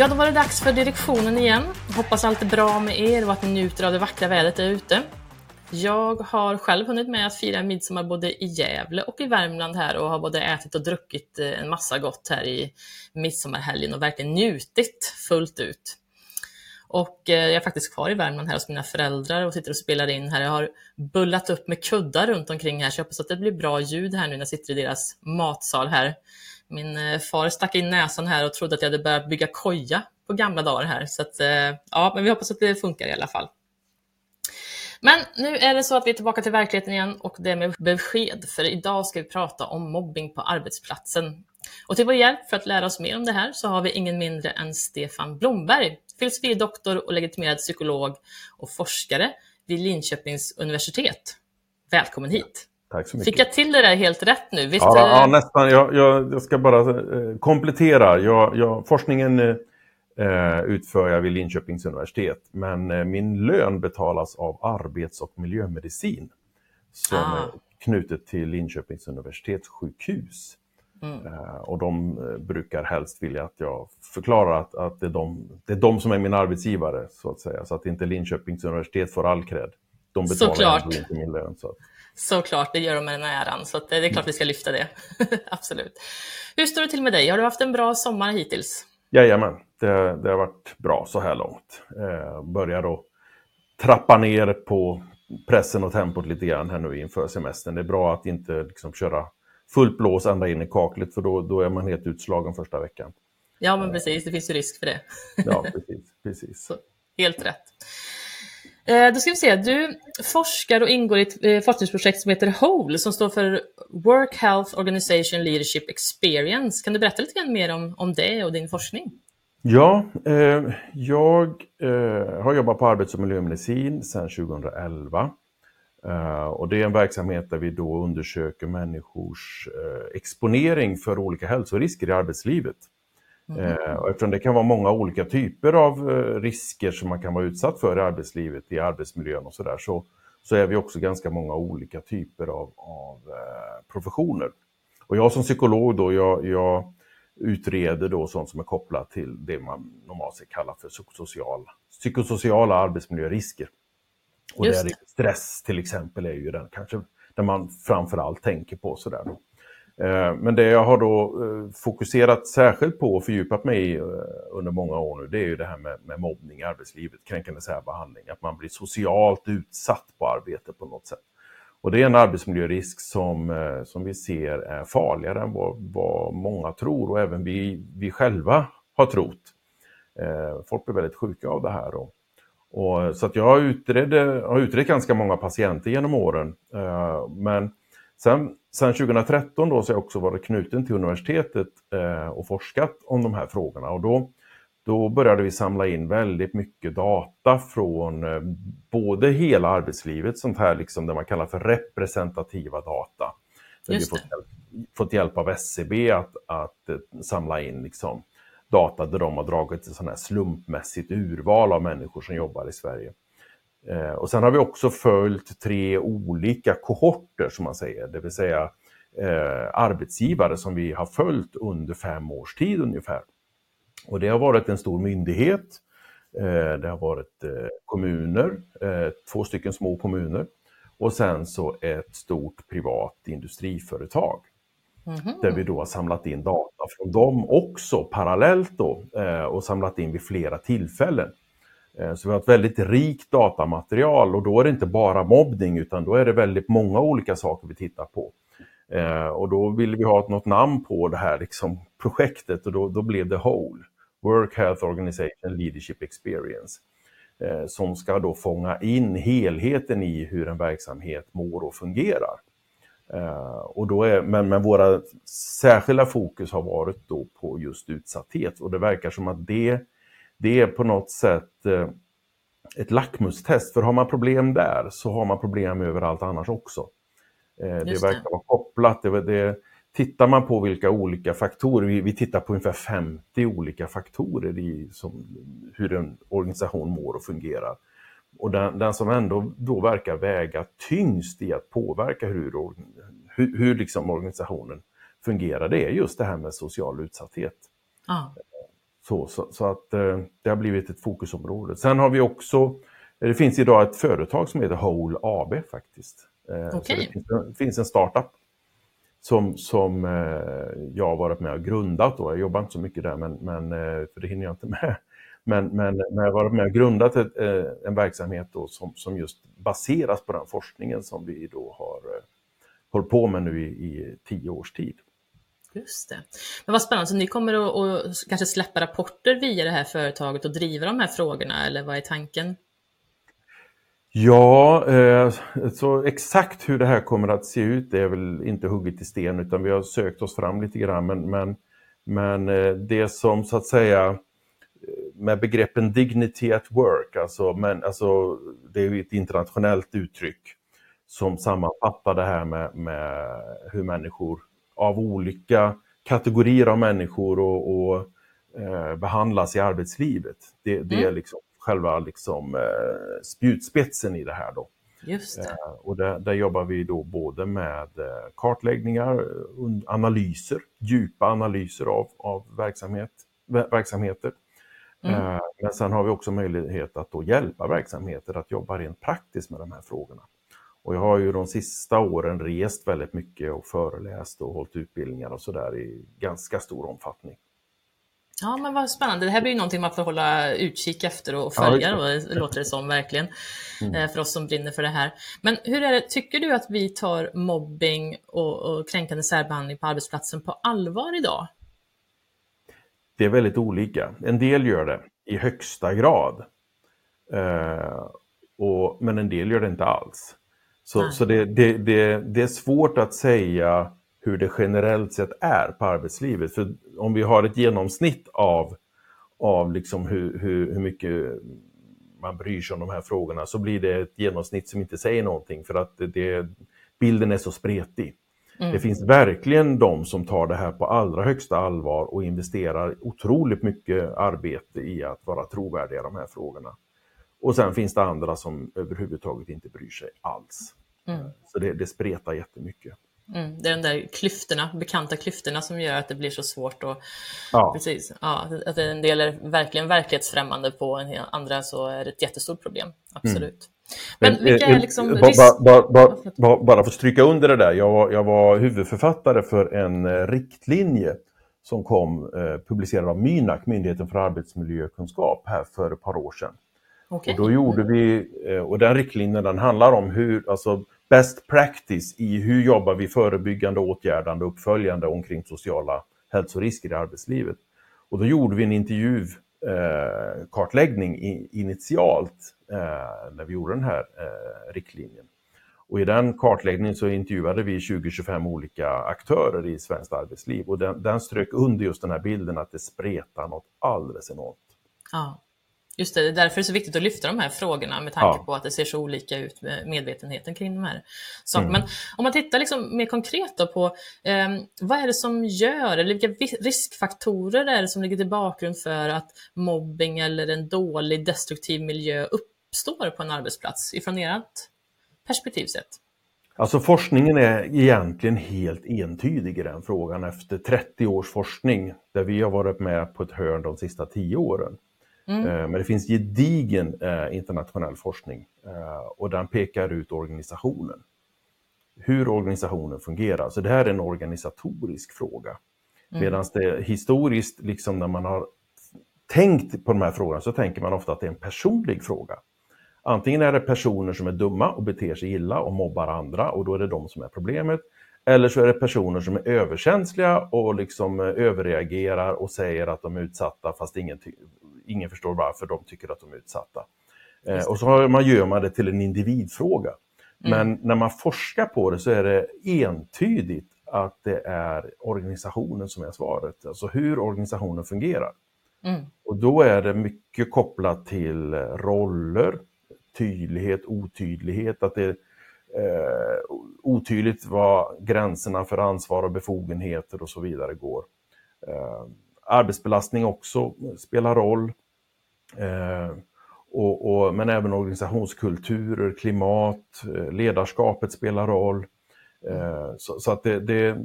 Ja, då var det dags för direktionen igen. Hoppas allt är bra med er och att ni njuter av det vackra vädret där ute. Jag har själv hunnit med att fira midsommar både i Gävle och i Värmland här och har både ätit och druckit eh, en massa gott här i midsommarhelgen och verkligen njutit fullt ut. Och eh, jag är faktiskt kvar i Värmland här hos mina föräldrar och sitter och spelar in här. Jag har bullat upp med kuddar runt omkring här så jag hoppas att det blir bra ljud här nu när jag sitter i deras matsal här. Min eh, far stack in näsan här och trodde att jag hade börjat bygga koja på gamla dagar här. Så att, eh, ja, men vi hoppas att det funkar i alla fall. Men nu är det så att vi är tillbaka till verkligheten igen och det med besked, för idag ska vi prata om mobbing på arbetsplatsen. Och till vår hjälp för att lära oss mer om det här så har vi ingen mindre än Stefan Blomberg, filosofie-doktor och legitimerad psykolog och forskare vid Linköpings universitet. Välkommen hit! Tack så mycket. Fick jag till det där helt rätt nu? Visst, ja, ja, nästan. Jag, jag, jag, ska bara eh, komplettera. Jag, forskningen eh, eh, utför jag vid Linköpings universitet. Men eh, min lön betalas av arbets och miljömedicin som ah. är knutet till Linköpings universitetssjukhus. Mm. Eh, och de eh, brukar helst vilja att jag förklarar att, att det, är de, det är de som är min arbetsgivare, så att säga. Så att inte Linköpings universitet får all cred. De betalar Såklart. inte min lön. Så att... Såklart, det gör de med den äran. Så det är klart vi ska lyfta det. Absolut. Hur står det till med dig? Har du haft en bra sommar hittills? Jajamän, det, det har varit bra så här långt. Eh, börjar då trappa ner på pressen och tempot lite grann här nu inför semestern. Det är bra att inte liksom köra fullt blås ända in i kaklet för då, då är man helt utslagen första veckan. Ja, men precis. Det finns ju risk för det. ja, precis. precis. Så, helt rätt. Eh, då ska vi se, du forskar och ingår i ett eh, forskningsprojekt som heter HOLE som står för Work Health Organization Leadership Experience. Kan du berätta lite grann mer om, om det och din forskning? Ja, eh, jag eh, har jobbat på arbets och miljömedicin sedan 2011. Eh, och det är en verksamhet där vi då undersöker människors eh, exponering för olika hälsorisker i arbetslivet. Mm. Och eftersom det kan vara många olika typer av risker som man kan vara utsatt för i arbetslivet, i arbetsmiljön och sådär, så, så är vi också ganska många olika typer av, av professioner. Och jag som psykolog då, jag, jag utreder då sånt som är kopplat till det man normalt kallar för psykosocial, psykosociala arbetsmiljörisker. Och där stress till exempel är ju den kanske där man framförallt tänker på. Sådär då. Eh, men det jag har då eh, fokuserat särskilt på och fördjupat mig i eh, under många år nu, det är ju det här med, med mobbning i arbetslivet, kränkande särbehandling, att man blir socialt utsatt på arbetet på något sätt. Och det är en arbetsmiljörisk som, som vi ser är farligare än vad, vad många tror och även vi, vi själva har trott. Folk blir väldigt sjuka av det här. Och, och så att jag har utrett, har utrett ganska många patienter genom åren. Men sen, sen 2013 då så har jag också varit knuten till universitetet och forskat om de här frågorna. Och då då började vi samla in väldigt mycket data från eh, både hela arbetslivet, sånt här liksom det man kallar för representativa data. Där vi fått hjälp, fått hjälp av SCB att, att eh, samla in liksom data där de har dragit ett sånt här slumpmässigt urval av människor som jobbar i Sverige. Eh, och sen har vi också följt tre olika kohorter som man säger, det vill säga eh, arbetsgivare som vi har följt under fem års tid ungefär. Och det har varit en stor myndighet, eh, det har varit eh, kommuner, eh, två stycken små kommuner och sen så ett stort privat industriföretag. Mm -hmm. Där vi då har samlat in data från dem också parallellt då och samlat in vid flera tillfällen. Eh, så vi har ett väldigt rikt datamaterial och då är det inte bara mobbning utan då är det väldigt många olika saker vi tittar på. Eh, och då ville vi ha något namn på det här liksom, projektet och då, då blev det WHOLE. Work Health Organization Leadership Experience eh, som ska då fånga in helheten i hur en verksamhet mår och fungerar. Och då är, men, men våra särskilda fokus har varit då på just utsatthet och det verkar som att det, det är på något sätt eh, ett lackmustest, för har man problem där så har man problem överallt annars också. det verkar vara kopplat, det, det, Tittar man på vilka olika faktorer, vi, vi tittar på ungefär 50 olika faktorer i som, hur en organisation mår och fungerar. Och den, den, som ändå då verkar väga tyngst i att påverka hur, hur, hur liksom organisationen fungerar, det är just det här med social utsatthet. Ah. Så, så, så att det har blivit ett fokusområde. Sen har vi också, det finns idag ett företag som heter Whole AB faktiskt. Okay. det finns, det finns en startup som, som jag har varit med och grundat. Då. Jag jobbar inte så mycket där, men, men, för det hinner jag inte med. Men, men när jag varit med och grundat ett, en verksamhet då som, som just baseras på den forskningen som vi då har hållit på med nu i, i tio års tid. Just det. Men vad spännande, så ni kommer att, och kanske släppa rapporter via det här företaget och driva de här frågorna, eller vad är tanken? Ja, eh, så exakt hur det här kommer att se ut är väl inte hugget i sten utan vi har sökt oss fram lite grann. Men, men, men eh, det som så att säga eh, med begreppen dignity at work, alltså, men, alltså det är ett internationellt uttryck som sammanfattar det här med, med hur människor av olika kategorier av människor och, och eh, behandlas i arbetslivet. Det, det mm. är liksom själva liksom, eh, spjutspetsen i det här. Då. Just det. Eh, och där, där, jobbar vi då både med eh, kartläggningar, analyser, djupa analyser av, av verksamhet, verksamheter. Mm. Eh, men sen har vi också möjlighet att då hjälpa verksamheter att jobba rent praktiskt med de här frågorna. Och jag har ju de sista åren rest väldigt mycket och föreläst och hållit utbildningar och sådär i ganska stor omfattning. Ja, men vad spännande. Det här blir ju någonting man får hålla utkik efter och följa, ja, då, låter det som verkligen, mm. Eh, för oss som brinner för det här. Men hur är det, tycker du att vi tar mobbing och, och kränkande särbehandling på arbetsplatsen på allvar idag? Det är väldigt olika. En del gör det i högsta grad. Eh, och, men en del gör det inte alls. Så, så det, det, det, det, är svårt att säga hur det generellt sett är på arbetslivet. För om vi har ett genomsnitt av, av liksom hur, hur, hur mycket man bryr sig om de här frågorna så blir det ett genomsnitt som inte säger någonting för att det, bilden är så spretig. Mm. Det finns verkligen de som tar det här på allra högsta allvar och investerar otroligt mycket arbete i att vara trovärdiga i de här frågorna. Och sen finns det andra som överhuvudtaget inte bryr sig alls. Mm. Så det, det spretar jättemycket. Mm, det är de där klyftorna, bekanta klyftorna som gör att det blir så svårt. Och, ja. Precis, ja, att en del är verkligen verklighetsfrämmande på en andra så är det ett jättestort problem. Absolut. Mm. Men, vilka är liksom bara, risk... bara, bara, bara, bara för att stryka under det där, jag var, jag var huvudförfattare för en eh, riktlinje som kom eh, publicerad av Mynak, Myndigheten för arbetsmiljökunskap, här för ett par år sedan. Okay. Och då gjorde vi, eh, och den riktlinjen den handlar om hur, alltså best practice i hur jobbar vi förebyggande, åtgärdande och uppföljande omkring sociala hälsorisker i arbetslivet. Och då gjorde vi en intervjukartläggning eh, initialt eh, när vi gjorde den här riktlinjen. Och i den kartläggningen så intervjuade vi 20-25 olika aktörer i svenskt arbetsliv och den, den strök under just den här bilden att det spretar något alldeles enormt. Ja. Just det, det är därför det är så viktigt att lyfta de här frågorna med tanke ja. på att det ser så olika ut med medvetenheten kring de här sakerna. Mm. Men om man tittar liksom mer konkret på eh, vad är det som gör, eller vilka riskfaktorer är det som ligger till bakgrund för att mobbing eller en dålig destruktiv miljö uppstår på en arbetsplats ifrån ert perspektiv sett? Alltså forskningen är egentligen helt entydig i den frågan efter 30 års forskning där vi har varit med på ett hörn de sista 10 åren. Mm. Eh, men det finns gedigen eh, internationell forskning eh, och den pekar ut organisationen. Hur organisationen fungerar. Så det här är en organisatorisk fråga. Mm. Medan det historiskt, liksom när man har tänkt på de här frågorna, så tänker man ofta att det är en personlig fråga. Antingen är det personer som är dumma och beter sig illa och mobbar andra och då är det de som är problemet. Eller så är det personer som är överkänsliga och liksom överreagerar och säger att de är utsatta fast ingen, ingen förstår varför de tycker att de är utsatta. Eh, och så har man, gör man det till en individfråga. Mm. Men när man forskar på det så är det entydigt att det är organisationen som är svaret, alltså hur organisationen fungerar. Mm. Och då är det mycket kopplat till roller, tydlighet, otydlighet, att det är eh, otydligt var gränserna för ansvar och befogenheter och så vidare går. Eh, arbetsbelastning också spelar roll. Eh, och, och, men även organisationskulturer, klimat, eh, ledarskapet spelar roll. Eh, så, så, att det, det,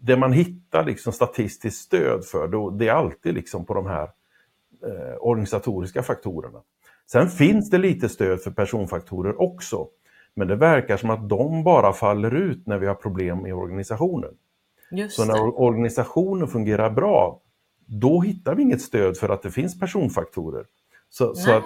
det man hittar liksom statistiskt stöd för, då, det är alltid liksom på de här eh, organisatoriska faktorerna. Sen finns det lite stöd för personfaktorer också, men det verkar som att de bara faller ut när vi har problem i organisationen. Just Så när organisationen fungerar bra, då hittar vi inget stöd för att det finns personfaktorer. Så, Nej, så att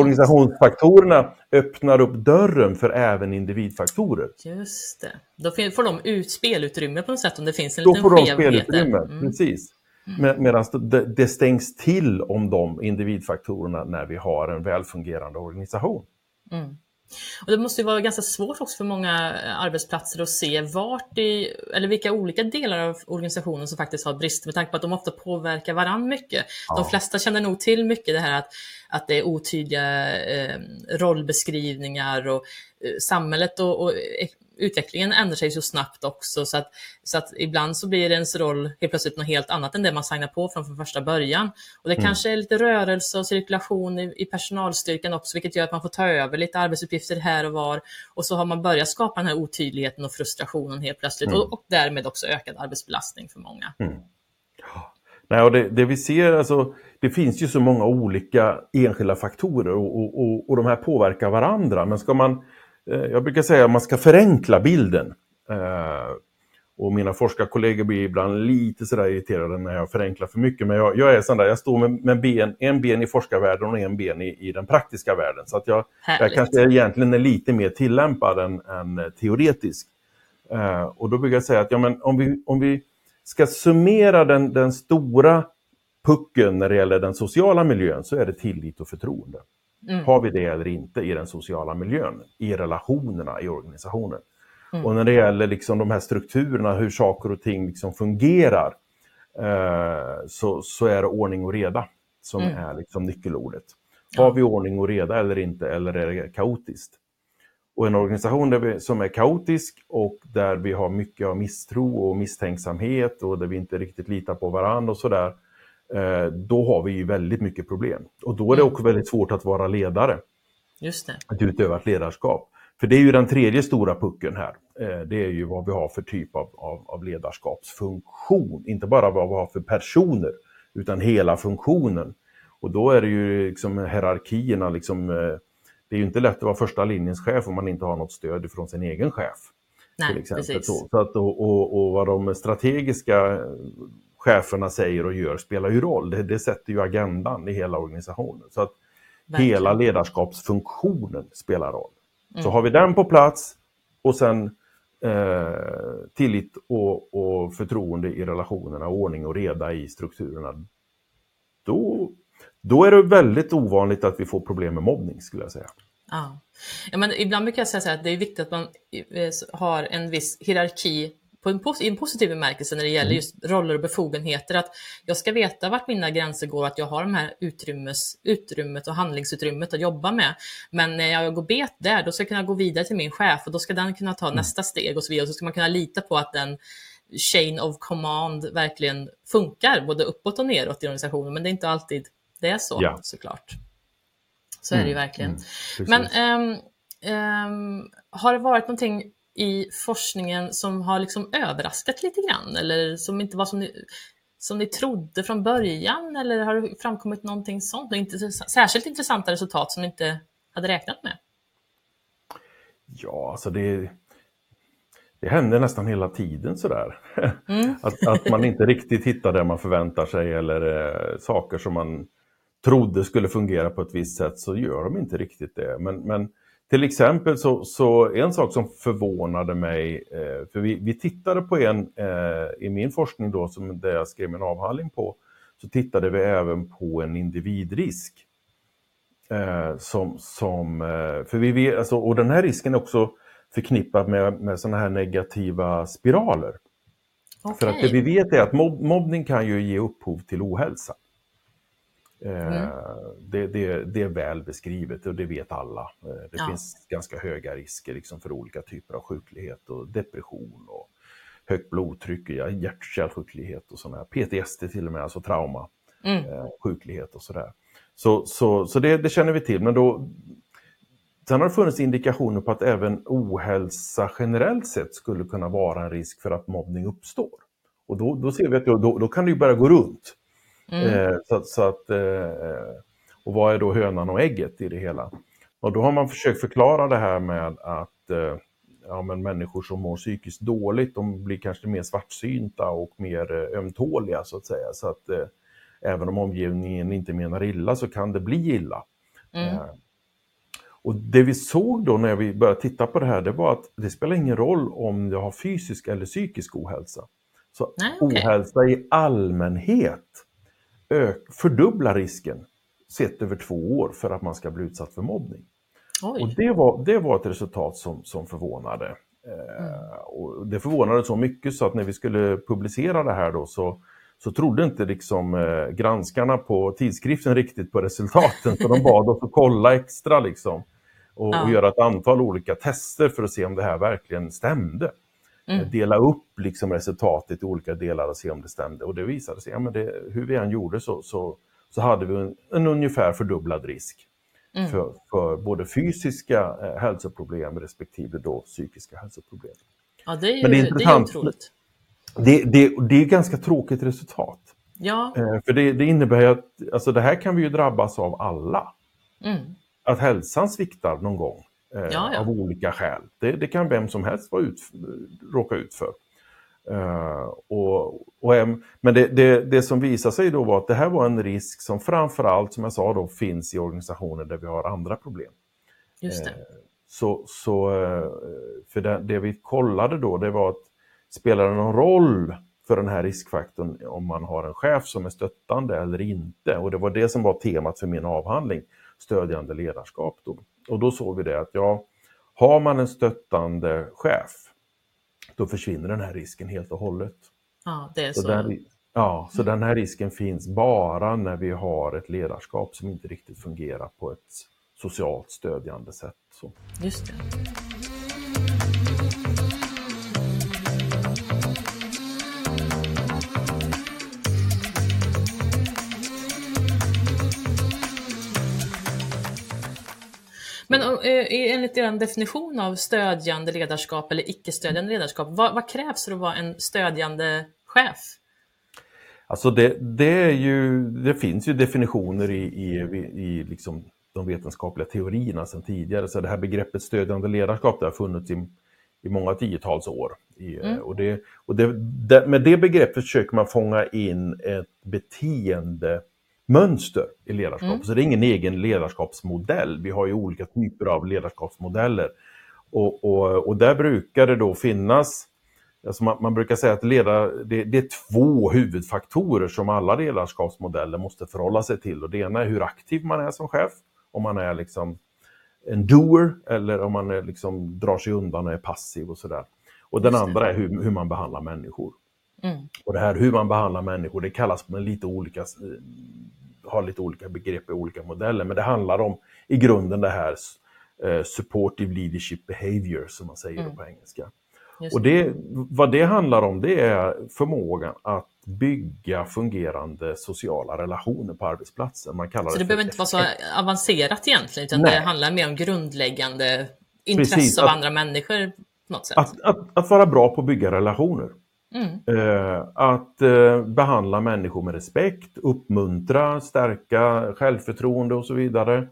organisationsfaktorerna öppnar upp dörren för även individfaktorer. Just det. Då får de ut spelutrymme på något sätt om det finns en Då liten får de skevhet där. spelutrymme, Mm. precis. Med, Medan det, det stängs till om de individfaktorerna när vi har en välfungerande organisation. Mm. Och det måste ju vara ganska svårt också för många eh, arbetsplatser att se vart i, eller vilka olika delar av organisationen som faktiskt har brister med tanke på att de ofta påverkar varandra mycket. De Ja. flesta känner nog till mycket det här att, att det är otydliga eh, rollbeskrivningar och eh, samhället och, och eh, utvecklingen ändrar sig så snabbt också så att, så att ibland så blir ens roll helt plötsligt något helt annat än det man signar på från från första början. Och det Mm. kanske är lite rörelse och cirkulation i, i personalstyrkan också, vilket gör att man får ta över lite arbetsuppgifter här och var. Och så har man börjat skapa den här otydligheten och frustrationen helt plötsligt Mm. och, och därmed också ökad arbetsbelastning för många. Nej, och det, det vi ser, alltså, det finns ju så många olika enskilda faktorer och, och, och, och de här påverkar varandra. Men ska man, jag brukar säga att man ska förenkla bilden. Eh, och mina forskarkollegor blir ibland lite sådär irriterade när jag förenklar för mycket. Men jag, jag är sån där, jag står med, med ben, en ben i forskarvärlden och en ben i, i den praktiska världen. Så att jag, jag kanske egentligen är lite mer tillämpad än, än teoretisk. Eh, och då brukar jag säga att ja, men om, vi, om vi ska summera den, den stora pucken när det gäller den sociala miljön så är det tillit och förtroende. Mm. Har vi det eller inte i den sociala miljön, i relationerna i organisationen? Mm. Och när det gäller liksom de här strukturerna, hur saker och ting liksom fungerar, eh, så, så är det ordning och reda som Mm. är liksom nyckelordet. Har vi ordning och reda eller inte, eller är det kaotiskt? Och en organisation vi, som är kaotisk och där vi har mycket av misstro och misstänksamhet och där vi inte riktigt litar på varandra och sådär, då har vi ju väldigt mycket problem. Och då är det Mm. också väldigt svårt att vara ledare, Just det. att utöva ett ledarskap. För det är ju den tredje stora pucken här. Eh, det är ju vad vi har för typ av, av, av ledarskapsfunktion. Inte bara vad vi har för personer, utan hela funktionen. Och då är det ju liksom hierarkierna, liksom, eh, det är ju inte lätt att vara första linjens chef om man inte har något stöd från sin egen chef. till Nej, exempel. precis. Så, att, och, och, och vad de strategiska eh, cheferna säger och gör spelar ju roll. Det, det sätter ju agendan i hela organisationen. Så att Verkligen. hela ledarskapsfunktionen spelar roll. Så Mm. har vi den på plats och sen eh, tillit och, och förtroende i relationerna, ordning och reda i strukturerna, då, då är det väldigt ovanligt att vi får problem med mobbning skulle jag säga. Ja. Ja, men ibland brukar jag säga så att det är viktigt att man eh, har en viss hierarki på en, i en positiv bemärkelse när det gäller Mm. just roller och befogenheter. Att jag ska veta vart mina gränser går, att jag har de här utrymmes, utrymmet och handlingsutrymmet att jobba med. Men när jag går bet där, då ska jag kunna gå vidare till min chef och då ska den kunna ta nästa steg och så vidare. Och så ska man kunna lita på att den chain of command verkligen funkar, både uppåt och neråt i organisationen. Men det är inte alltid det är så, Ja. såklart. Så är det ju Mm, verkligen. mm. Men ehm, ehm, har det varit någonting i forskningen som har liksom överraskat lite grann eller som inte var som ni, som ni trodde från början eller har det framkommit någonting sånt? Och inte, särskilt intressanta resultat som ni inte hade räknat med? Ja, alltså det, det händer nästan hela tiden sådär. Mm. att, att man inte riktigt hittar det man förväntar sig eller eh, saker som man trodde skulle fungera på ett visst sätt så gör de inte riktigt det. Men, men till exempel så, så en sak som förvånade mig, eh, för vi, vi tittade på en, eh, i min forskning då, som där jag skrev min avhandling på, så tittade vi även på en individrisk. Eh, som, som, för vi alltså, och den här risken är också förknippad med, med sådana här negativa spiraler. För att det vi vet är att mobb mobbning kan ju ge upphov till ohälsa. Eh, Mm. det, det, det är väl beskrivet och det vet alla. Eh, det Ja. finns ganska höga risker liksom för olika typer av sjuklighet och depression och högt blodtryck, hjärt-kärlsjuklighet och sådana här. PTSD till och med, alltså trauma, Mm. eh, sjuklighet och sådär. Så, så, så det, det känner vi till. Men då, sen har det funnits indikationer på att även ohälsa generellt sett skulle kunna vara en risk för att mobbning uppstår. Och då, då ser vi att då, då kan det ju börja gå runt. Mm. Eh, så, så att, eh, och vad är då hönan och ägget i det hela? Och då har man försökt förklara det här med att eh, ja, men människor som mår psykiskt dåligt, de blir kanske mer svartsynta och mer ömtåliga så att säga. Så att eh, även om omgivningen inte menar illa så kan det bli illa. Mm. Eh, och det vi såg då när vi började titta på det här, det var att det spelar ingen roll om jag har fysisk eller psykisk ohälsa. Så Nej, okej. ohälsa i allmänhet ök, fördubblar risken sett över två år för att man ska bli utsatt för mobbning. Och Oj. det var, det var ett resultat som, som förvånade. Eh, och det förvånade så mycket så att när vi skulle publicera det här då så, så trodde inte liksom, eh, granskarna på tidskriften riktigt på resultaten. Så de bad oss att kolla extra liksom, och, Ja. och göra ett antal olika tester för att se om det här verkligen stämde. Mm. Eh, Dela upp liksom, resultatet i olika delar och se om det stämde. Och det visade sig, ja, men det, hur vi än gjorde så, så, så hade vi en, en ungefär fördubblad risk Mm. för, för både fysiska eh, hälsoproblem respektive då psykiska hälsoproblem. Ja, det är ju Men det är det är intressant. otroligt. Det, det, det är ganska tråkigt resultat. Ja. Eh, för det, det innebär ju att alltså det här kan vi ju drabbas av alla. Mm. Att hälsan sviktar någon gång eh, Ja, ja. av olika skäl. Det, det kan vem som helst vara ut, råka ut för. Eh, och, och, men det, det, det som visade sig då var att det här var en risk som framförallt, som jag sa, då, finns i organisationer där vi har andra problem. Just det. Så, så eh, för det, det vi kollade då, det var att spelar det någon roll för den här riskfaktorn om man har en chef som är stöttande eller inte? Och det var det som var temat för min avhandling, stödjande ledarskap. Då. Och då såg vi det att ja, har man en stöttande chef, då försvinner den här risken helt och hållet. Ja, det är Så så. den, ja, så den här risken finns bara när vi har ett ledarskap som inte riktigt fungerar på ett socialt stödjande sätt. Så. Just det. Men eh, enligt er definition av stödjande ledarskap eller icke-stödjande ledarskap, vad, vad krävs för att vara en stödjande chef? Alltså det, det, är ju, det finns ju definitioner i, i, i liksom de vetenskapliga teorierna sedan tidigare. Så det här begreppet stödjande ledarskap det har funnits i, i många tiotals år. I, Mm. och det, och det, med det begreppet försöker man fånga in ett beteendemönster i ledarskap. Mm. Så det är ingen egen ledarskapsmodell. Vi har ju olika typer av ledarskapsmodeller. Och, och, och där brukar det då finnas Alltså man, man brukar säga att leda, det, det är två huvudfaktorer som alla ledarskapsmodeller måste förhålla sig till. Och det ena är hur aktiv man är som chef, om man är liksom en doer eller om man är liksom drar sig undan och är passiv och sådär. Och den andra är hur, hur man behandlar människor. Mm. Och det här hur man behandlar människor, det kallas med lite olika, eh, har lite olika begrepp i olika modeller, men det handlar om i grunden det här eh, supportive leadership behavior som man säger Mm. på engelska. Just Och det, vad det handlar om det är förmågan att bygga fungerande sociala relationer på arbetsplatsen. Man kallar Så det det behöver inte vara så avancerat egentligen, utan Nej. det handlar mer om grundläggande intresse Precis, av att- andra människor på något sätt. Att, att, att vara bra på att bygga relationer. Mm. Eh, att eh, behandla människor med respekt, uppmuntra, stärka självförtroende och så vidare.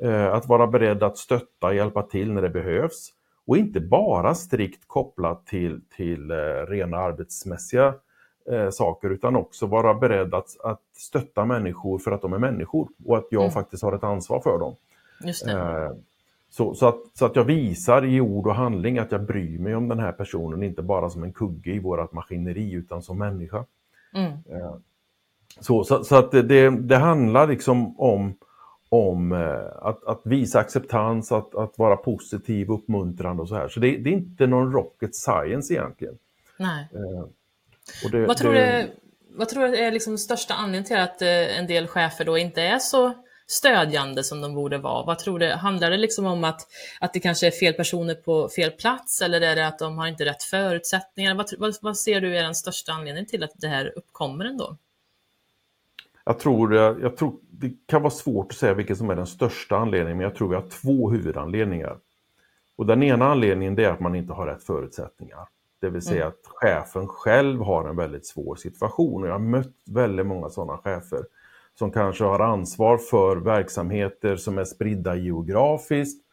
Eh, att vara beredd att stötta, hjälpa till när det behövs. Och inte bara strikt kopplat till, till rena arbetsmässiga saker utan också vara beredd att, att stötta människor för att de är människor och att jag Mm. faktiskt har ett ansvar för dem. Just det. Eh, Så, så, att, så att jag visar i ord och handling att jag bryr mig om den här personen, inte bara som en kugge i vårt maskineri utan som människa. Mm. Så, så, så att det- det, handlar liksom om, om eh, att, att visa acceptans, att, att vara positiv, uppmuntrande och så här. Så det, det är inte någon rocket science egentligen. Nej. Och det, Vad tror, det, du, vad tror du är liksom största anledningen till att eh, en del chefer då inte är så stödjande som de borde vara? Vad tror du, handlar det liksom om att, att det kanske är fel personer på fel plats eller är det att de har inte rätt förutsättningar? Vad, vad, vad ser du är den största anledningen till att det här uppkommer ändå? Jag tror, jag, jag tror det kan vara svårt att säga vilken som är den största anledningen, men jag tror vi har två huvudanledningar. Och den ena anledningen är att man inte har rätt förutsättningar. Det vill säga att chefen själv har en väldigt svår situation. Och jag har mött väldigt många sådana chefer som kanske har ansvar för verksamheter som är spridda geografiskt,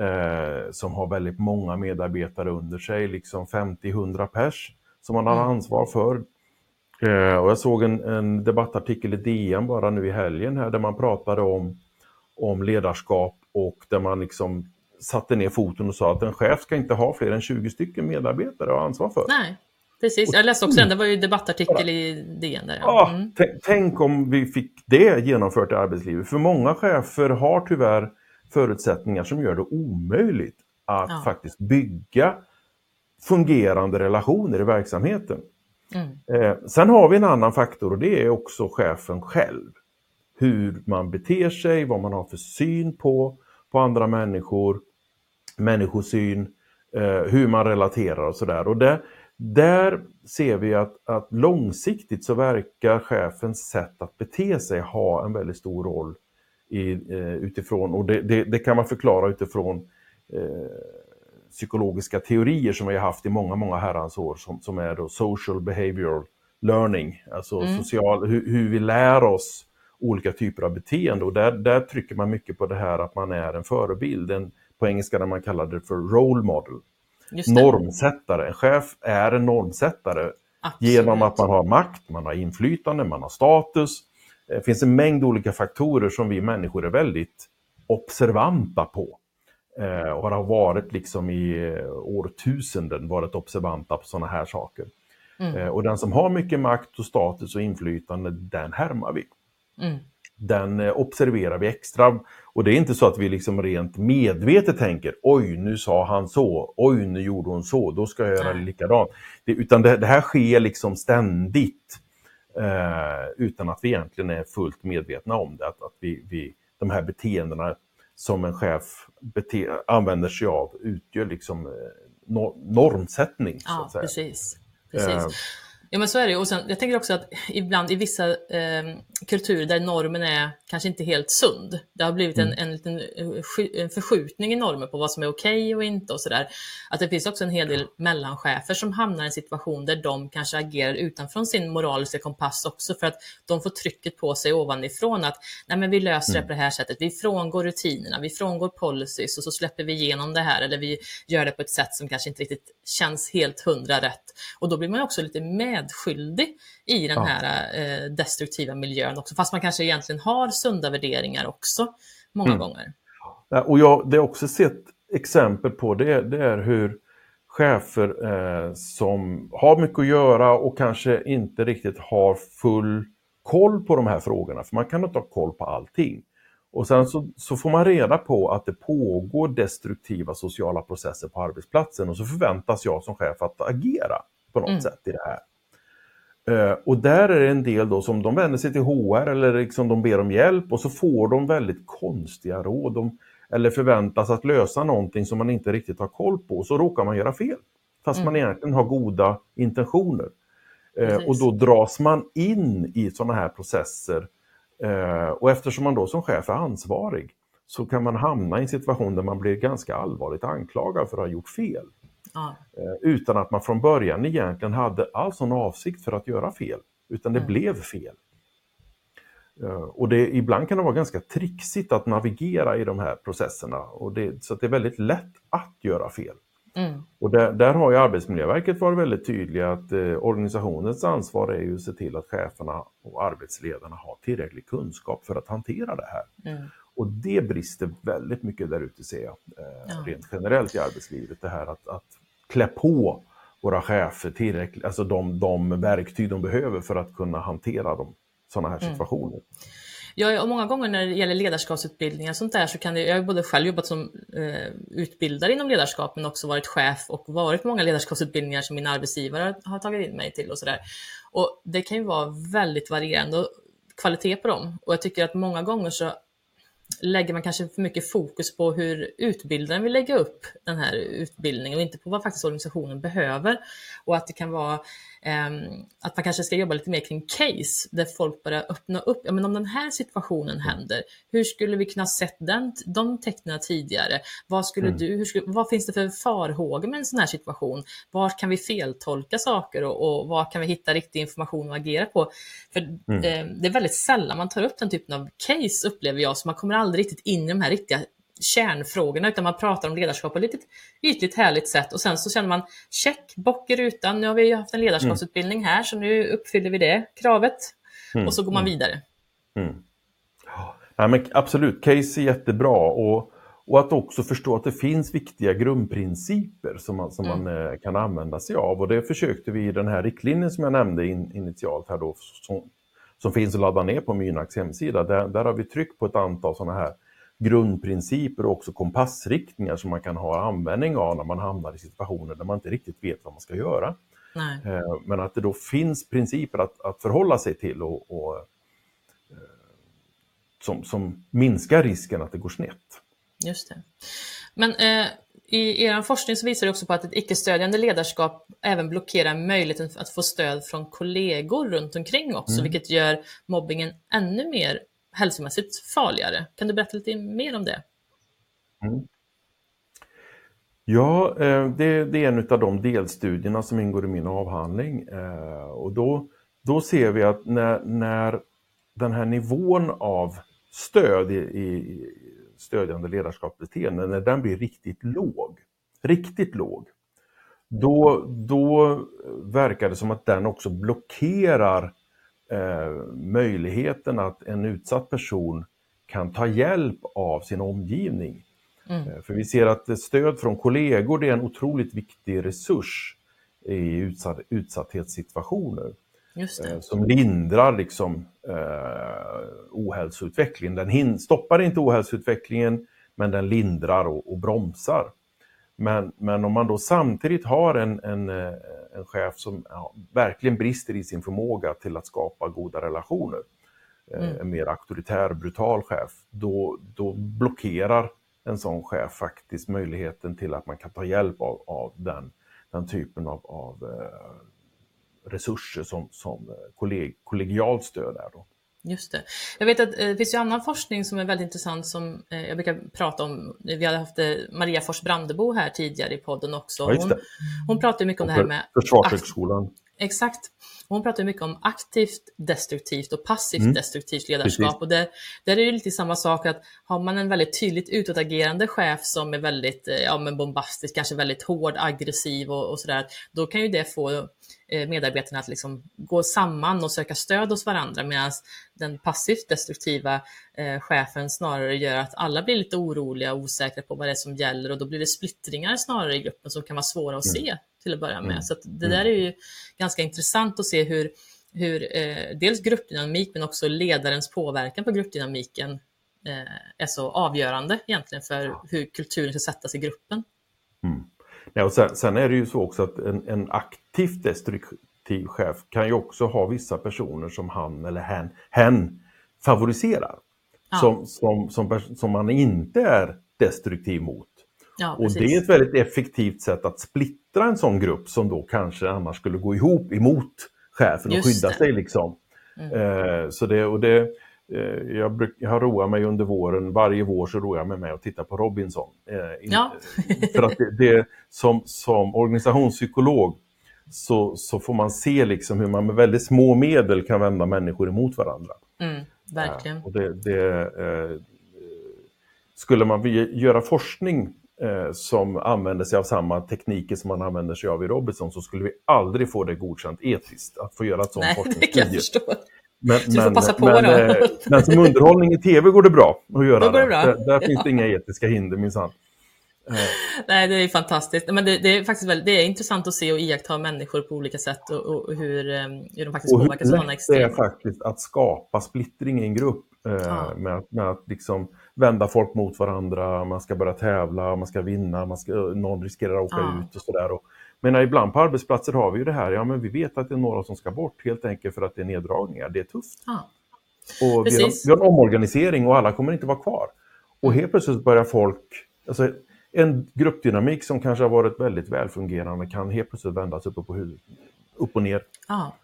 eh, som har väldigt många medarbetare under sig, liksom 50-100 pers som man har ansvar för. Eh, och jag såg en, en, debattartikel i DN bara nu i helgen här där man pratade om, om ledarskap och där man liksom satte ner foten och sa att en chef ska inte ha fler än 20 stycken medarbetare att ha ansvar för. Nej, precis. Jag läste också den, det var ju debattartikel i DN. Där, ja. Mm. Tänk om vi fick det genomfört i arbetslivet. För många chefer har tyvärr förutsättningar som gör det omöjligt att ja. faktiskt bygga fungerande relationer i verksamheten. Mm. Eh, sen har vi en annan faktor och det är också chefen själv. Hur man beter sig, vad man har för syn på, på andra människor, människosyn, eh, hur man relaterar och sådär. Och där, där ser vi att, att långsiktigt så verkar chefens sätt att bete sig ha en väldigt stor roll i, eh, utifrån, och det, det, det, kan man förklara utifrån eh, psykologiska teorier som vi har haft i många, många herrans år som, som är då social behavioral learning, alltså mm. social, hur, hur, vi lär oss olika typer av beteende och där, där trycker man mycket på det här att man är en förebild, en, på engelska där man kallar det för role model. Normsättare, en chef är en normsättare Absolut. genom att man har makt, man har inflytande, man har status. Det finns en mängd olika faktorer som vi människor är väldigt observanta på. Eh, och har varit liksom i eh, årtusenden varit observanta på sådana här saker. Mm. Eh, och den som har mycket makt och status och inflytande, den härmar vi. Mm. Den observerar vi extra. Och det är inte så att vi liksom rent medvetet tänker oj, nu sa han så, oj, nu gjorde hon så, då ska jag göra det likadant. Det, utan det, det, här sker liksom ständigt eh, utan att vi egentligen är fullt medvetna om det. Att, att vi, vi, de här beteendena som en chef bete- använder sig av utgör liksom eh, normsättning. Ja, precis. precis. Eh, Ja men så är det Och sen, jag tänker också att ibland i vissa eh, kulturer där normen är kanske inte helt sund, det har blivit en, mm. en liten eh, en förskjutning i normer på vad som är okej okay och inte och sådär. Att det finns också en hel del mellanchefer som hamnar i en situation där de kanske agerar utanför sin moraliska kompass också för att de får trycket på sig ovanifrån att nej men vi löser det mm. på det här sättet, vi frångår rutinerna, vi frångår policies och så släpper vi igenom det här eller vi gör det på ett sätt som kanske inte riktigt känns helt hundra rätt. Och då blir man också lite medskyldig i den ja. här eh, destruktiva miljön också, fast man kanske egentligen har sunda värderingar också många mm. gånger. Och jag, det jag också sett exempel på det, det är hur chefer eh, som har mycket att göra och kanske inte riktigt har full koll på de här frågorna, för man kan inte ha koll på allting. Och sen så, så, får man reda på att det pågår destruktiva sociala processer på arbetsplatsen och så förväntas jag som chef att agera på något mm. sätt i det här. Uh, och där är det en del då som de vänder sig till HR eller liksom de ber om hjälp och så får de väldigt konstiga råd de, eller förväntas att lösa någonting som man inte riktigt har koll på så råkar man göra fel. Fast mm. man egentligen har goda intentioner. Uh, och då dras man in i sådana här processer uh, och eftersom man då som chef är ansvarig så kan man hamna i en situation där man blir ganska allvarligt anklagad för att ha gjort fel. Ja. Eh, utan att man från början egentligen hade alls någon avsikt för att göra fel, utan det mm. blev fel. Eh, och det, ibland kan det vara ganska trixigt att navigera i de här processerna, och det, så det är väldigt lätt att göra fel. Mm. Och där, där, har ju Arbetsmiljöverket varit väldigt tydliga att eh, organisationens ansvar är ju att se till att cheferna och arbetsledarna har tillräcklig kunskap för att hantera det här. Mm. Och det brister väldigt mycket där ute ser jag, eh, ja. rent generellt i arbetslivet. Det här att, att klä på våra chefer tillräckligt, alltså de, de verktyg de behöver för att kunna hantera de, sådana här mm. situationer. Mm. Ja, och många gånger när det gäller ledarskapsutbildningar sånt där så kan det, jag har både själv jobbat som eh, utbildare inom ledarskap men också varit chef och varit på många ledarskapsutbildningar som min arbetsgivare har tagit in mig till och sådär. Och det kan ju vara väldigt varierande kvalitet på dem och jag tycker att många gånger så lägger man kanske för mycket fokus på hur utbildaren vill lägga upp den här utbildningen och inte på vad faktiskt organisationen behöver. Och att det kan vara Um, att man kanske ska jobba lite mer kring case, där folk börjar öppna upp. Ja, men om den här situationen händer, hur skulle vi kunna sett den, de tecknen tidigare? Vad, skulle mm. du, skulle, vad finns det för farhågor med en sån här situation? Var kan vi feltolka saker och, och var kan vi hitta riktig information att agera på? För mm. eh, Det är väldigt sällan man tar upp den typen av case, upplever jag, så man kommer aldrig riktigt in i de här riktiga kärnfrågorna, utan man pratar om ledarskap på ett litet ytligt härligt sätt och sen så känner man check, bock i rutan, nu har vi haft en ledarskapsutbildning här så nu uppfyller vi det kravet mm. och så går man mm. vidare. Mm. Ja, men absolut, case är jättebra och, och att också förstå att det finns viktiga grundprinciper som man, som mm. man eh, kan använda sig av och det försökte vi i den här riktlinjen som jag nämnde in, initialt här då som, som finns att ladda ner på Mynax hemsida. Där, där har vi tryckt på ett antal sådana här grundprinciper och också kompassriktningar som man kan ha användning av när man hamnar i situationer där man inte riktigt vet vad man ska göra. Nej. Eh, men att det då finns principer att, att förhålla sig till och, och eh, som, som minskar risken att det går snett. Just det. Men eh, i er forskning så visar det också på att ett icke-stödjande ledarskap även blockerar möjligheten att få stöd från kollegor runt omkring också, mm. vilket gör mobbingen ännu mer hälsomässigt farligare. Kan du berätta lite mer om det? Mm. Ja, eh, det, det, är en av de delstudierna som ingår i min avhandling. Eh, och då, då ser vi att när, när den här nivån av stöd i, i stödjande ledarskapsbeteende, när den blir riktigt låg, riktigt låg, då, då verkar det som att den också blockerar eh, möjligheten att en utsatt person kan ta hjälp av sin omgivning. Mm. Eh, för vi ser att stöd från kollegor är en otroligt viktig resurs i utsatt, utsatthetsituationer. Eh, som lindrar liksom, eh, ohälsoutvecklingen. Den hin- stoppar inte ohälsoutvecklingen men den lindrar och, och bromsar. Men, men om man då samtidigt har en, en, eh, en chef som ja, verkligen brister i sin förmåga till att skapa goda relationer, eh, mm. en mer auktoritär, brutal chef, då, då blockerar en sån chef faktiskt möjligheten till att man kan ta hjälp av, av den, den typen av, av eh, resurser som, som kolleg, kollegialt stöd är. Då. Just det. Jag vet att eh, det finns ju annan forskning som är väldigt intressant som eh, jag brukar prata om. Vi hade haft eh, Maria Fors Brandebo här tidigare i podden också. Hon, hon pratar mycket om det här med... Försvarshögskolan. Exakt. Hon pratar mycket om aktivt destruktivt och passivt mm. destruktivt ledarskap. Precis. Och där, där är det lite samma sak att har man en väldigt tydligt utåtagerande chef som är väldigt ja, men bombastisk, kanske väldigt hård, aggressiv och, och sådär, då kan ju det få Eh, medarbetarna att liksom gå samman och söka stöd hos varandra medan den passivt destruktiva eh, chefen snarare gör att alla blir lite oroliga och osäkra på vad det är som gäller och då blir det splittringar snarare i gruppen som kan vara svåra att se mm. Till att börja med. Mm. Så det där är ju ganska intressant att se hur, hur eh, dels gruppdynamik men också ledarens påverkan på gruppdynamiken eh, är så avgörande egentligen för hur kulturen ska sättas i gruppen. Mm. Ja, och sen, sen, är det ju så också att en, en aktivt destruktiv chef kan ju också ha vissa personer som han eller hen, hen favoriserar. Ja. Som, som, som, som man inte är destruktiv mot. Ja, och det är ett väldigt effektivt sätt att splittra en sån grupp som då kanske annars skulle gå ihop emot chefen och skydda det. sig. Liksom. Mm. Eh, så det, och det, Eh, jag, bruk, jag har roat mig under våren, varje vår så roar jag mig med att titta på Robinson. Eh, ja. för att det, det, som, som organisationspsykolog så, så får man se liksom hur man med väldigt små medel kan vända människor emot varandra. Mm, verkligen. Ja, och det, det eh, skulle man göra forskning som använder sig av samma tekniker som man använder sig av i Robinson så skulle vi aldrig få det godkänt etiskt att få göra ett sådant forskningsstudie. Men, du får passa på men, då. Eh, men som underhållning i tv går det bra att göra det. Bra. Där, där finns det inga etiska hinder minsann. Eh. Nej, det är fantastiskt. Men det, det, är faktiskt väldigt, det är intressant att se och iaktta människor på olika sätt och, och hur, eh, hur de faktiskt och påverkas av sådana extremer. det är faktiskt att skapa splittring i en grupp eh, ja. med, med, att liksom vända folk mot varandra, man ska börja tävla, man ska vinna, man ska, någon riskerar att åka ja. ut och sådär. Men ibland på arbetsplatser har vi ju det här, ja men vi vet att det är några som ska bort helt enkelt för att det är neddragningar, det är tufft. Ja. Och vi har, vi har, en omorganisering och alla kommer inte vara kvar. Och helt plötsligt börjar folk, alltså en gruppdynamik som kanske har varit väldigt välfungerande kan helt plötsligt vändas uppe på huvudet. upp och ner. Ja.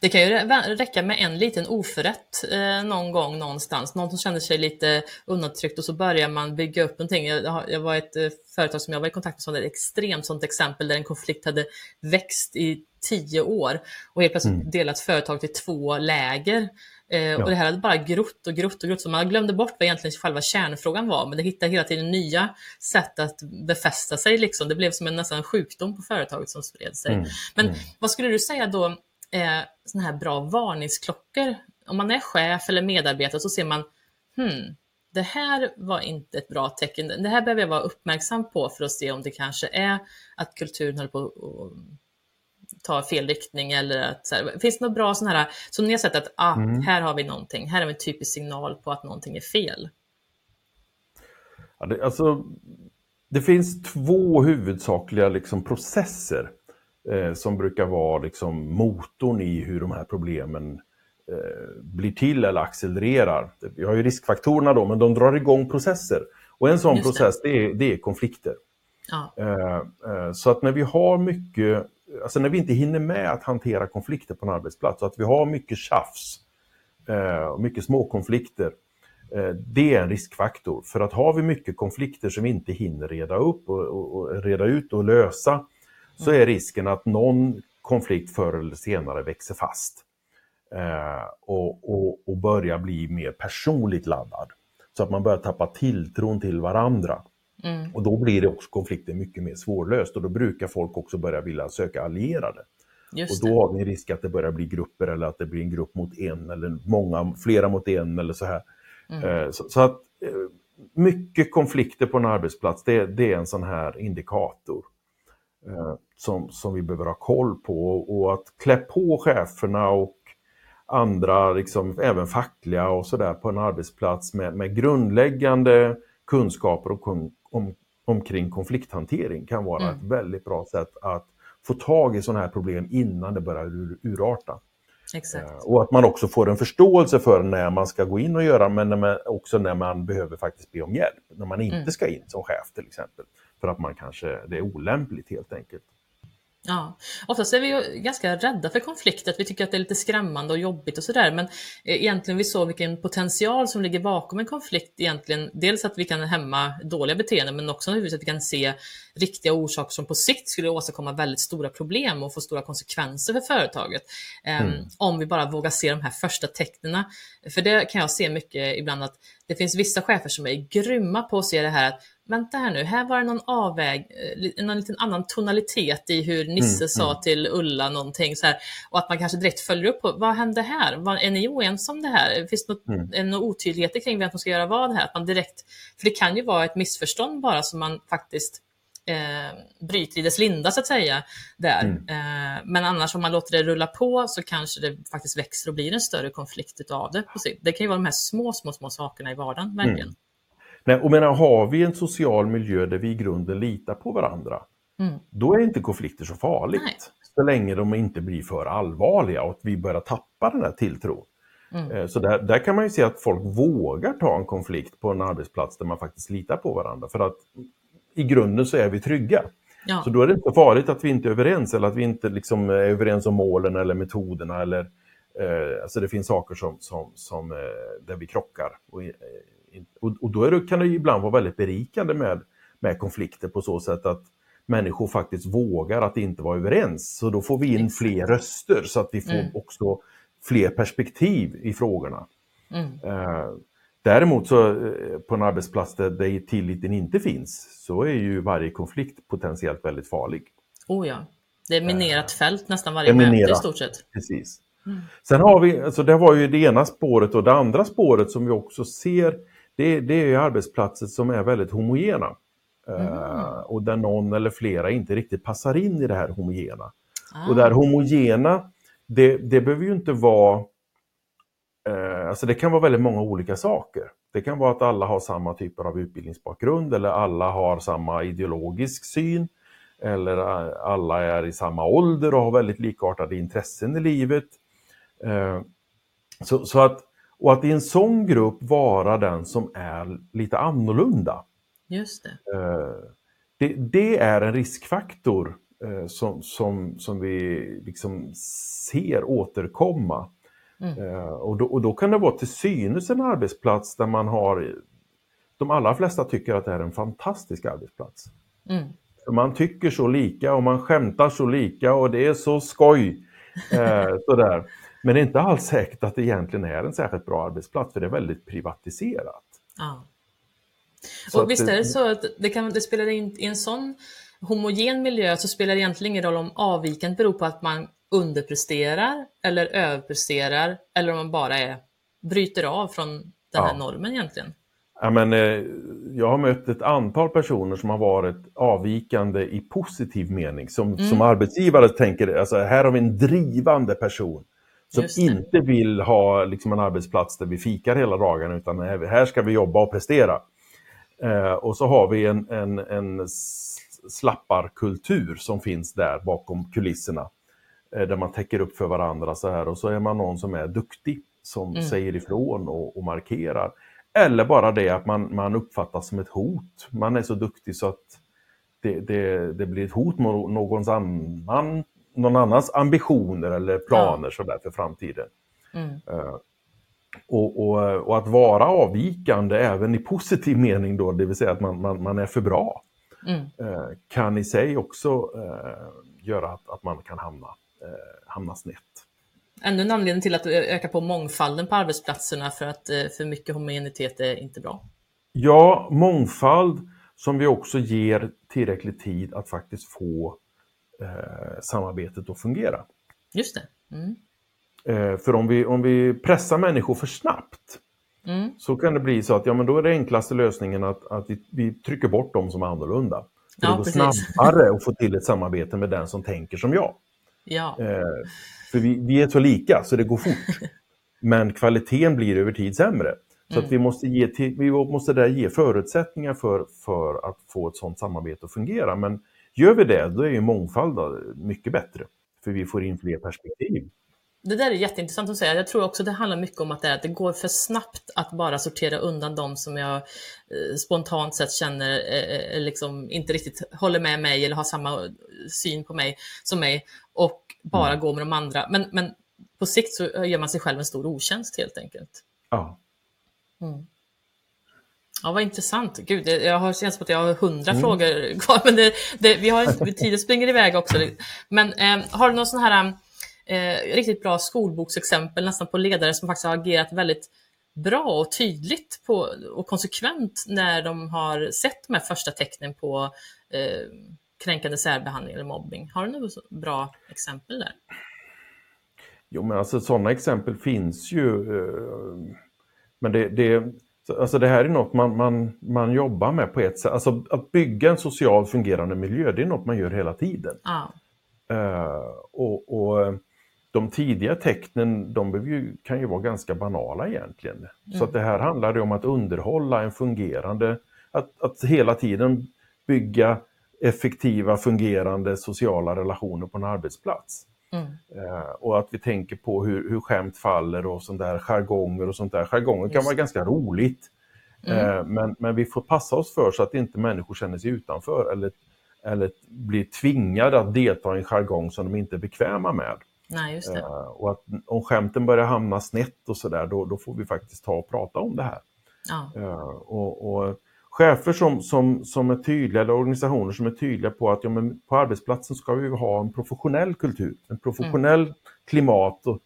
Det kan ju räcka med en liten oförrätt eh, någon gång någonstans, någon som känner sig lite undantryckt och så börjar man bygga upp någonting. Jag, jag var ett eh, företag som jag var i kontakt med som ett extremt sånt exempel där en konflikt hade växt i tio år och helt plötsligt mm. delat företag i två läger. Eh, ja. Och det här hade bara grott och grott och grott, så man glömde bort vad egentligen själva kärnfrågan var, men det hittade hela tiden nya sätt att befästa sig. Liksom. Det blev som en nästan sjukdom på företaget som spred sig. Mm. Men mm. vad skulle du säga då eh, såna här bra varningsklockor. Om man är chef eller medarbetare så ser man, hmm, det här var inte ett bra tecken. Det här behöver jag vara uppmärksam på för att se om det kanske är att kulturen håller på att ta fel riktning eller att så här, finns det något bra sådana här som ni har sett att ah, mm. här har vi någonting, här har vi en typisk signal på att någonting är fel? Ja, det, alltså, det finns två huvudsakliga liksom, processer eh, som brukar vara liksom motorn i hur de här problemen eh, blir till eller accelererar. Vi har ju riskfaktorerna då, men de drar igång processer. Och en sån process, det är, det är konflikter. Ja. Eh, eh, så att när vi har mycket, alltså när vi inte hinner med att hantera konflikter på en arbetsplats, så att vi har mycket tjafs eh, och mycket småkonflikter, det är en riskfaktor. För att har vi mycket konflikter som vi inte hinner reda upp och, och, och reda ut och lösa, så är risken att någon konflikt förr eller senare växer fast eh, och, och, och börjar bli mer personligt laddad. Så att man börjar tappa tilltron till varandra. Mm. Och då blir det också konflikten mycket mer svårlöst och då brukar folk också börja vilja söka allierade. Just och då har vi en risk att det börjar bli grupper eller att det blir en grupp mot en eller många, flera mot en eller så här. Mm. Eh, så, så, att eh, mycket konflikter på en arbetsplats, det, det är en sån här indikator. Eh, som, som vi behöver ha koll på. Och att klä på cheferna och andra, liksom, även fackliga och sådär på en arbetsplats med, med grundläggande kunskaper om, om, omkring konflikthantering kan vara mm. ett väldigt bra sätt att få tag i sådana här problem innan det börjar ur, urarta. Exakt. Eh, och att man också får en förståelse för när man ska gå in och göra, men när man, också när man behöver faktiskt be om hjälp. När man inte mm. ska in som chef till exempel. För att man kanske, det är olämpligt helt enkelt. Ja, oftast är vi ju ganska rädda för konflikter, vi tycker att det är lite skrämmande och jobbigt och sådär, men eh, egentligen vi såg vilken potential som ligger bakom en konflikt egentligen. Dels att vi kan hämma dåliga beteenden, men också naturligtvis att vi kan se riktiga orsaker som på sikt skulle åstadkomma väldigt stora problem och få stora konsekvenser för företaget. Ehm, mm. Om vi bara vågar se de här första tecknen. För det kan jag se mycket ibland att det finns vissa chefer som är grymma på att se det här att vänta här nu, här var det någon avväg, eh, någon liten annan tonalitet i hur Nisse mm, sa mm. till Ulla någonting så här, och att man kanske direkt följer upp på vad hände här? Var, är ni oense om det här? Finns det något, mm. några otydligheter kring vem som ska göra vad här? Att man direkt, för det kan ju vara ett missförstånd bara som man faktiskt eh, bryter i dess linda så att säga. Där. Mm. Eh, men annars om man låter det rulla på så kanske det faktiskt växer och blir en större konflikt av det. Det kan ju vara de här små, små, små sakerna i vardagen, verkligen. Nej, och menar, har vi en social miljö där vi i grunden litar på varandra, mm. då är inte konflikter så farligt. Nej. Så länge de inte blir för allvarliga och att vi börjar tappa den här tilltron. Mm. Eh, så där, där, kan man ju se att folk vågar ta en konflikt på en arbetsplats där man faktiskt litar på varandra. För att i grunden så är vi trygga. Ja. Så då är det inte farligt att vi inte är överens eller att vi inte liksom är överens om målen eller metoderna. Eller, eh, alltså det finns saker som, som, som, eh, där vi krockar. Och, eh, och, och då det, kan det ibland vara väldigt berikande med, med konflikter på så sätt att människor faktiskt vågar att inte vara överens. Så då får vi in fler röster så att vi får mm. också fler perspektiv i frågorna. Mm. Eh, däremot så eh, på en arbetsplats där, där tilliten inte finns så är ju varje konflikt potentiellt väldigt farlig. Oh ja, det är minerat eh, fält nästan varje möte i stort sett. Precis. Mm. Sen har vi, alltså det var ju det ena spåret och det andra spåret som vi också ser det, det är arbetsplatser som är väldigt homogena. Mm. Uh, och där någon eller flera inte riktigt passar in i det här homogena. Ah. Och det här homogena, det, det behöver ju inte vara... Uh, alltså det kan vara väldigt många olika saker. Det kan vara att alla har samma typer av utbildningsbakgrund eller alla har samma ideologisk syn. Eller uh, alla är i samma ålder och har väldigt likartade intressen i livet. Så, så att och att i en sån grupp vara den som är lite annorlunda. Just det. Eh, det, det är en riskfaktor eh, som, som, som vi liksom ser återkomma. Mm. Eh, och, då, och då kan det vara till synes en arbetsplats där man har... De allra flesta tycker att det är en fantastisk arbetsplats. Mm. Man tycker så lika och man skämtar så lika och det är så skoj. Eh, sådär. Men det är inte alls säkert att det egentligen är en särskilt bra arbetsplats för det är väldigt privatiserat. Ja. Och visst är det så att det, kan, det spelar in i en sån homogen miljö så spelar det egentligen ingen roll om avvikandet beror på att man underpresterar eller överpresterar eller om man bara är, bryter av från den här normen egentligen. Ja, men, eh, jag har mött ett antal personer som har varit avvikande i positiv mening. Som, mm. som arbetsgivare tänker, alltså, här har vi en drivande person som inte vill ha liksom, en arbetsplats där vi fikar hela dagen utan här ska vi jobba och prestera. Eh, och så har vi en, en, en slapparkultur som finns där bakom kulisserna. Eh, där man täcker upp för varandra så här och så är man någon som är duktig som mm. säger ifrån och, och, markerar. Eller bara det att man, man uppfattas som ett hot. Man är så duktig så att det, det, det blir ett hot mot någons annan, någon annans ambitioner eller planer ja. så där för framtiden. Mm. Uh, och, och, och, att vara avvikande även i positiv mening då, det vill säga att man, man, man är för bra, mm. uh, kan i sig också uh, göra att, att man kan hamna, hamna snett. Ännu en anledning till att öka på mångfalden på arbetsplatserna för att för mycket homogenitet är inte bra. Ja, mångfald som vi också ger tillräcklig tid att faktiskt få eh, samarbetet att fungera. Just det. Mm. Eh, för om vi, om vi pressar människor för snabbt mm. så kan det bli så att ja, men då är det enklaste lösningen att, att vi, vi trycker bort de som är annorlunda. För ja, det går precis. snabbare att få till ett samarbete med den som tänker som jag. Ja. Eh, för vi, vi är så lika så det går fort. Men kvaliteten blir över tid sämre. Så mm. att vi måste, ge vi måste där ge förutsättningar för, för att få ett sådant samarbete att fungera. Men Gör vi det, då är ju mångfald mycket bättre, för vi får in fler perspektiv. Det där är jätteintressant att säga. Jag tror också det handlar mycket om att det, att det går för snabbt att bara sortera undan de som jag eh, spontant sett känner eh, eh, liksom inte riktigt håller med mig eller har samma syn på mig som mig och bara mm. gå med de andra. Men, men på sikt så gör man sig själv en stor otjänst helt enkelt. Ja. Mm. Ja, vad intressant. Gud, jag har känns som att jag har hundra mm. frågor kvar, men det, det, vi har tiden springer iväg också. Men eh, har du någon sån här eh, riktigt bra skolboksexempel nästan på ledare som faktiskt har agerat väldigt bra och tydligt på, och konsekvent när de har sett de här första tecknen på eh, kränkande särbehandling eller mobbing? Har du något bra exempel där? Jo, men alltså sådana exempel finns ju. Eh, men det, det Alltså det här är något man, man, man jobbar med på ett sätt. Alltså att bygga en socialt fungerande miljö, det är något man gör hela tiden. Ah. Uh, och, och, de tidiga tecknen, de ju, kan ju vara ganska banala egentligen. Mm. Så att det här handlar om att underhålla en fungerande, att, att hela tiden bygga effektiva, fungerande sociala relationer på en arbetsplats. Mm. Uh, och att vi tänker på hur, hur skämt faller och sånt där, jargonger och sånt där. Jargonger kan vara ganska roligt. Mm. Uh, men, men vi får passa oss för så att inte människor känner sig utanför eller, eller blir tvingade att delta i en jargong som de inte är bekväma med. Nej, just. Uh, och att om skämten börjar hamna snett och sådär, då, då får vi faktiskt ta och prata om det här. Ja. och, och chefer som, som, som är tydliga, eller organisationer som är tydliga på att ja, men på arbetsplatsen ska vi ha en professionell kultur, en professionell mm. klimat och,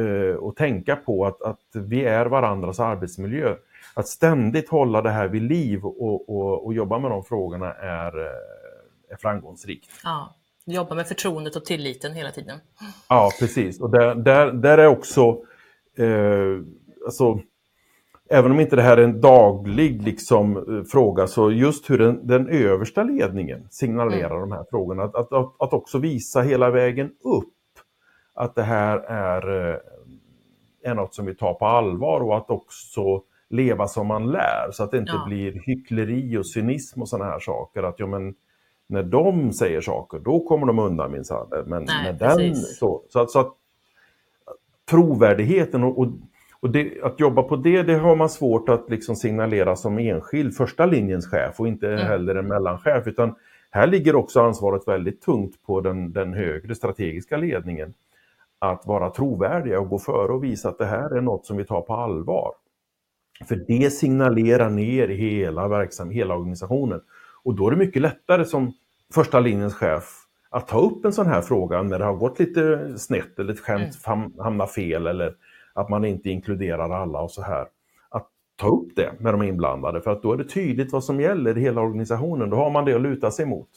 uh, och tänka på att, att vi är varandras arbetsmiljö. Att ständigt hålla det här vid liv och, och, och jobba med de frågorna är, eh, är framgångsrikt. Ja, jobba med förtroendet och tilliten hela tiden. Ja, precis. Och där, där, där är också eh, alltså, även om inte det här är en daglig liksom, eh, fråga, så just hur den, den översta ledningen signalerar mm. de här frågorna, att, att, att, också visa hela vägen upp att det här är, eh, är något som vi tar på allvar och att också leva som man lär, så att det inte ja. blir hyckleri och cynism och sådana här saker. Att ja, men, när de säger saker, då kommer de undan minsann. Men Nej, när den, så, så, att, så att trovärdigheten och, och och det, att jobba på det, det har man svårt att liksom signalera som enskild första linjens chef och inte mm. heller en mellanchef. Utan här ligger också ansvaret väldigt tungt på den, den högre strategiska ledningen. Att vara trovärdiga och gå före och visa att det här är något som vi tar på allvar. För det signalerar ner hela, verksam, hela organisationen. Och då är det mycket lättare som första linjens chef att ta upp en sån här fråga när det har gått lite snett eller ett skämt mm. hamnar fel eller att man inte inkluderar alla och så här. Att ta upp det med de inblandade för att då är det tydligt vad som gäller i hela organisationen. Då har man det att luta sig mot.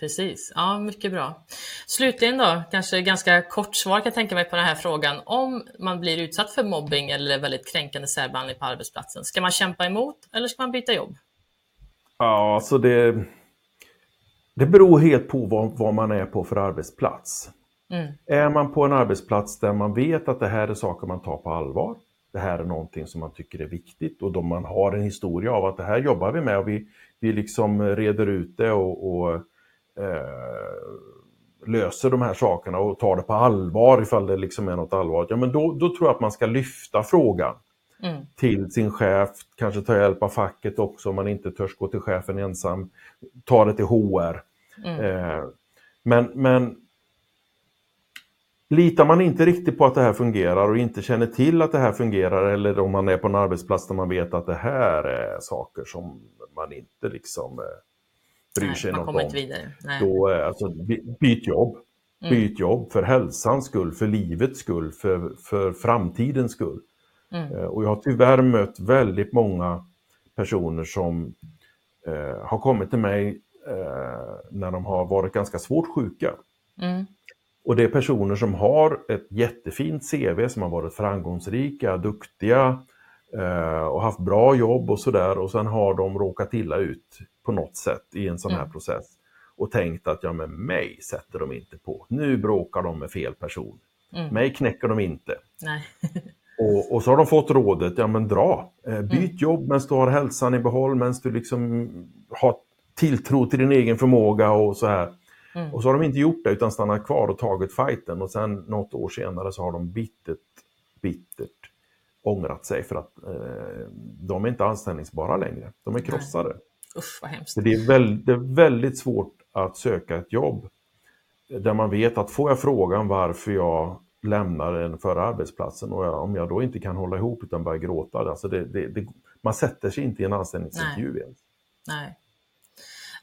Precis, ja mycket bra. Slutligen då, kanske ganska kort svar kan jag tänka mig på den här frågan. Om man blir utsatt för mobbing eller väldigt kränkande särbehandling på arbetsplatsen, ska man kämpa emot eller ska man byta jobb? Ja, så det, det beror helt på vad, vad man är på för arbetsplats. Mm. Är man på en arbetsplats där man vet att det här är saker man tar på allvar, det här är någonting som man tycker är viktigt och då man har en historia av att det här jobbar vi med och vi, vi liksom reder ut det och, och eh, löser de här sakerna och tar det på allvar ifall det liksom är något allvarligt, ja men då, då tror jag att man ska lyfta frågan mm. till sin chef, kanske ta hjälp av facket också om man inte törs gå till chefen ensam, ta det till HR. Mm. Eh, men, men Litar man inte riktigt på att det här fungerar och inte känner till att det här fungerar eller om man är på en arbetsplats där man vet att det här är saker som man inte liksom eh, bryr Nej, sig något om. Då, eh, alltså, byt jobb. Mm. Byt jobb för hälsans skull, för livets skull, för, för framtidens skull. Mm. Eh, och jag har tyvärr mött väldigt många personer som eh, har kommit till mig eh, när de har varit ganska svårt sjuka. Mm. Och det är personer som har ett jättefint CV, som har varit framgångsrika, duktiga eh, och haft bra jobb och sådär och sen har de råkat illa ut på något sätt i en sån här mm. process och tänkt att ja men mig sätter de inte på. Nu bråkar de med fel person. Mm. Mig knäcker de inte. och, och, så har de fått rådet, ja men dra. Eh, byt mm. jobb medan du har hälsan i behåll, medan du liksom har tilltro till din egen förmåga och så här. Mm. Och så har de inte gjort det utan stannat kvar och tagit fighten och sen något år senare så har de bittert, bittert ångrat sig för att eh, de är inte anställningsbara längre. De är krossade. Nej. Usch, vad hemskt. det, är väldigt, det är väldigt svårt att söka ett jobb där man vet att får jag frågan varför jag lämnar den förra arbetsplatsen och jag, om jag då inte kan hålla ihop utan börjar gråta, alltså det, det, man sätter sig inte i en anställningsintervju ens. Nej.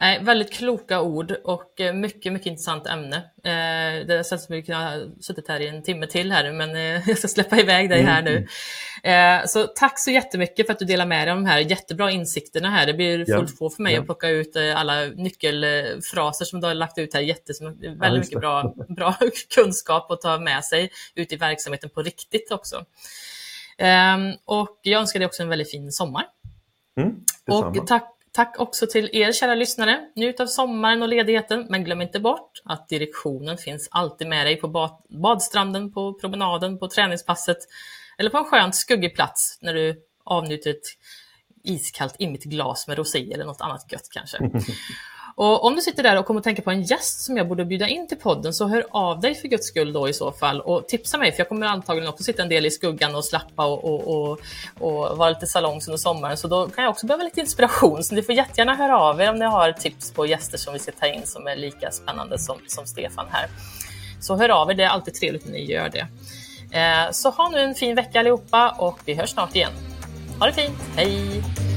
Nej, väldigt kloka ord och eh, mycket, mycket intressant ämne. Eh, det känns som att vi kunde ha suttit här i en timme till här men eh, jag ska släppa iväg dig här nu. Mm. Så tack så jättemycket för att du delar med dig av de här jättebra insikterna här. Det blir fullt få för mig ja. att plocka ut alla nyckelfraser som du har lagt ut här. Jättes, väldigt ja, mycket bra, bra kunskap att ta med sig ut i verksamheten på riktigt också. Ehm, och jag önskar dig också en väldigt fin sommar. Mm, och tack Tack också till er kära lyssnare. Njut av sommaren och ledigheten, men glöm inte bort att direktionen finns alltid med dig på bad badstranden, på promenaden, på träningspasset eller på en skönt skuggig plats när du avnjuter ett iskallt immigt glas med rosé eller något annat gött kanske. Och om du sitter där och kommer att tänka på en gäst som jag borde bjuda in till podden, så hör av dig för guds skull då i så fall och tipsa mig, för jag kommer antagligen också sitta en del i skuggan och slappa och, och, och, och vara lite salongs under sommaren, så då kan jag också behöva lite inspiration. Så ni får jättegärna höra av er om ni har tips på gäster som vi ska ta in som är lika spännande som, som Stefan här. Så hör av er, det är alltid trevligt när ni gör det. Eh, så ha nu en fin vecka allihopa och vi hörs snart igen. Ha det fint, hej!